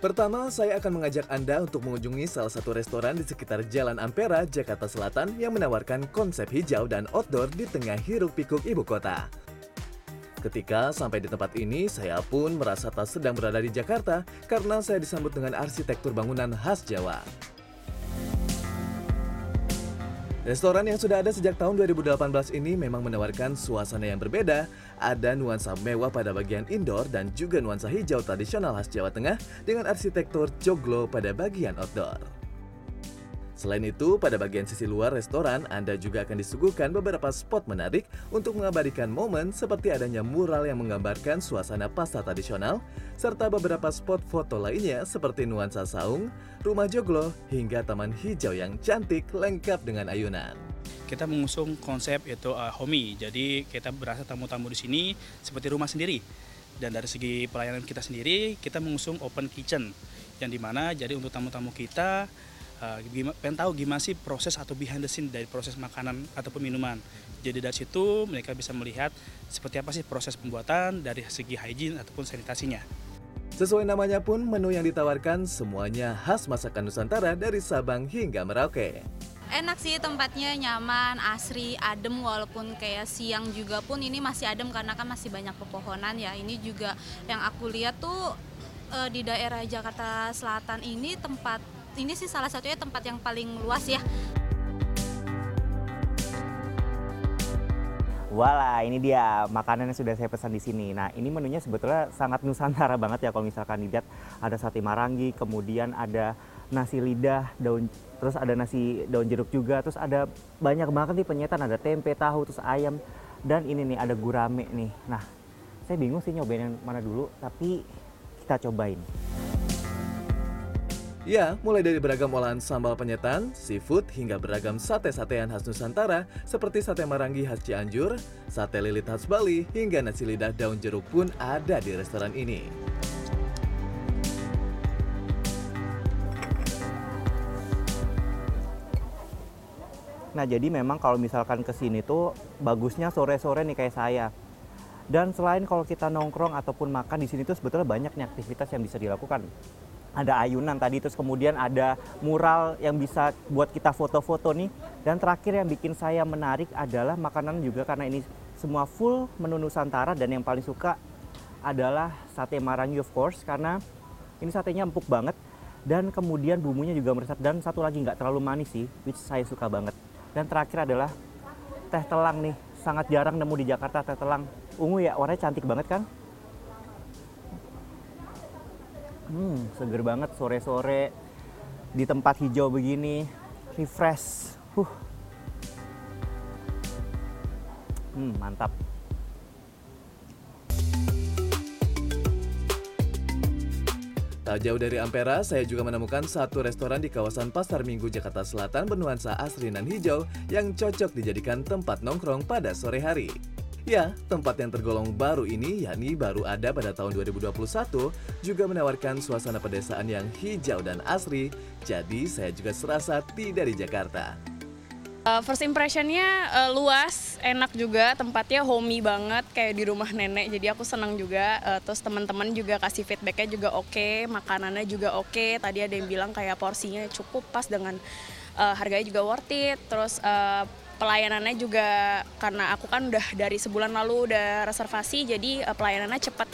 Pertama, saya akan mengajak Anda untuk mengunjungi salah satu restoran di sekitar Jalan Ampera, Jakarta Selatan yang menawarkan konsep hijau dan outdoor di tengah hiruk pikuk ibu kota. Ketika sampai di tempat ini, saya pun merasa tak sedang berada di Jakarta karena saya disambut dengan arsitektur bangunan khas Jawa. Restoran yang sudah ada sejak tahun 2018 ini memang menawarkan suasana yang berbeda. Ada nuansa mewah pada bagian indoor dan juga nuansa hijau tradisional khas Jawa Tengah dengan arsitektur joglo pada bagian outdoor. Selain itu, pada bagian sisi luar restoran, Anda juga akan disuguhkan beberapa spot menarik untuk mengabadikan momen seperti adanya mural yang menggambarkan suasana pasar tradisional, serta beberapa spot foto lainnya seperti nuansa saung, rumah joglo, hingga taman hijau yang cantik lengkap dengan ayunan kita mengusung konsep yaitu uh, homey. Jadi kita berasa tamu-tamu di sini seperti rumah sendiri. Dan dari segi pelayanan kita sendiri, kita mengusung open kitchen yang di mana jadi untuk tamu-tamu kita uh, pengen tahu gimana sih proses atau behind the scene dari proses makanan ataupun minuman. Jadi dari situ mereka bisa melihat seperti apa sih proses pembuatan dari segi hygiene ataupun sanitasinya. Sesuai namanya pun, menu yang ditawarkan semuanya khas masakan Nusantara dari Sabang hingga Merauke. Enak sih tempatnya nyaman, asri, adem walaupun kayak siang juga pun ini masih adem karena kan masih banyak pepohonan ya. Ini juga yang aku lihat tuh eh, di daerah Jakarta Selatan ini tempat ini sih salah satunya tempat yang paling luas ya. Wala, ini dia makanan yang sudah saya pesan di sini. Nah, ini menunya sebetulnya sangat nusantara banget ya kalau misalkan dilihat ada sate marangi, kemudian ada nasi lidah, daun terus ada nasi daun jeruk juga, terus ada banyak banget nih penyetan, ada tempe, tahu, terus ayam dan ini nih ada gurame nih. Nah, saya bingung sih nyobain yang mana dulu, tapi kita cobain. Ya, mulai dari beragam olahan sambal penyetan, seafood, hingga beragam sate-satean khas Nusantara seperti sate marangi khas Cianjur, sate lilit khas Bali, hingga nasi lidah daun jeruk pun ada di restoran ini. Nah, jadi memang kalau misalkan ke sini tuh bagusnya sore-sore nih kayak saya. Dan selain kalau kita nongkrong ataupun makan di sini tuh sebetulnya banyak nih aktivitas yang bisa dilakukan ada ayunan tadi terus kemudian ada mural yang bisa buat kita foto-foto nih. Dan terakhir yang bikin saya menarik adalah makanan juga karena ini semua full menu Nusantara. Dan yang paling suka adalah sate marangi of course karena ini satenya empuk banget. Dan kemudian bumbunya juga meresap. Dan satu lagi nggak terlalu manis sih which saya suka banget. Dan terakhir adalah teh telang nih. Sangat jarang nemu di Jakarta teh telang. Ungu ya warnanya cantik banget kan Hmm, seger banget sore-sore di tempat hijau begini, refresh. Huh. Hmm, mantap. Tak jauh dari Ampera, saya juga menemukan satu restoran di kawasan Pasar Minggu Jakarta Selatan bernuansa asri dan hijau yang cocok dijadikan tempat nongkrong pada sore hari. Ya, tempat yang tergolong baru ini, yakni baru ada pada tahun 2021, juga menawarkan suasana pedesaan yang hijau dan asri, jadi saya juga serasa tidak di Jakarta. Uh, first impressionnya uh, luas, enak juga, tempatnya homey banget kayak di rumah nenek. Jadi aku senang juga. Uh, terus teman-teman juga kasih feedbacknya juga oke, okay, makanannya juga oke. Okay. Tadi ada yang bilang kayak porsinya cukup pas dengan uh, harganya juga worth it. Terus uh, pelayanannya juga karena aku kan udah dari sebulan lalu udah reservasi jadi uh, pelayanannya cepat.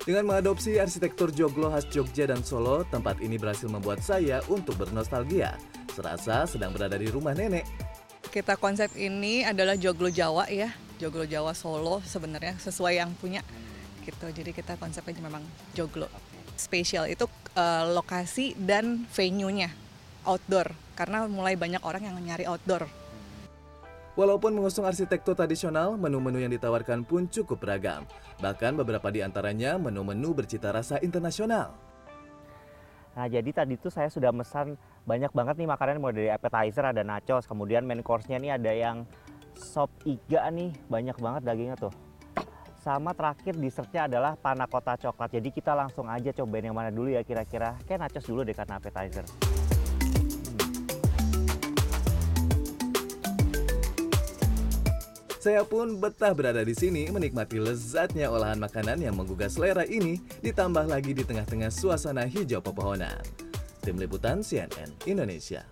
Dengan mengadopsi arsitektur joglo khas Jogja dan Solo, tempat ini berhasil membuat saya untuk bernostalgia. Serasa sedang berada di rumah nenek. Kita konsep ini adalah joglo Jawa ya, joglo Jawa Solo sebenarnya sesuai yang punya gitu. Jadi kita konsepnya memang joglo. Spesial itu uh, lokasi dan venue-nya outdoor karena mulai banyak orang yang nyari outdoor Walaupun mengusung arsitektur tradisional, menu-menu yang ditawarkan pun cukup beragam. Bahkan beberapa di antaranya menu-menu bercita rasa internasional. Nah, jadi tadi tuh saya sudah mesan banyak banget nih makanan mulai dari appetizer ada nachos, kemudian main course-nya nih ada yang sop iga nih, banyak banget dagingnya tuh. Sama terakhir dessertnya adalah panna cotta coklat. Jadi kita langsung aja cobain yang mana dulu ya kira-kira. Kayak nachos dulu deh karena appetizer. Saya pun betah berada di sini menikmati lezatnya olahan makanan yang menggugah selera ini ditambah lagi di tengah-tengah suasana hijau pepohonan. Tim Liputan CNN Indonesia.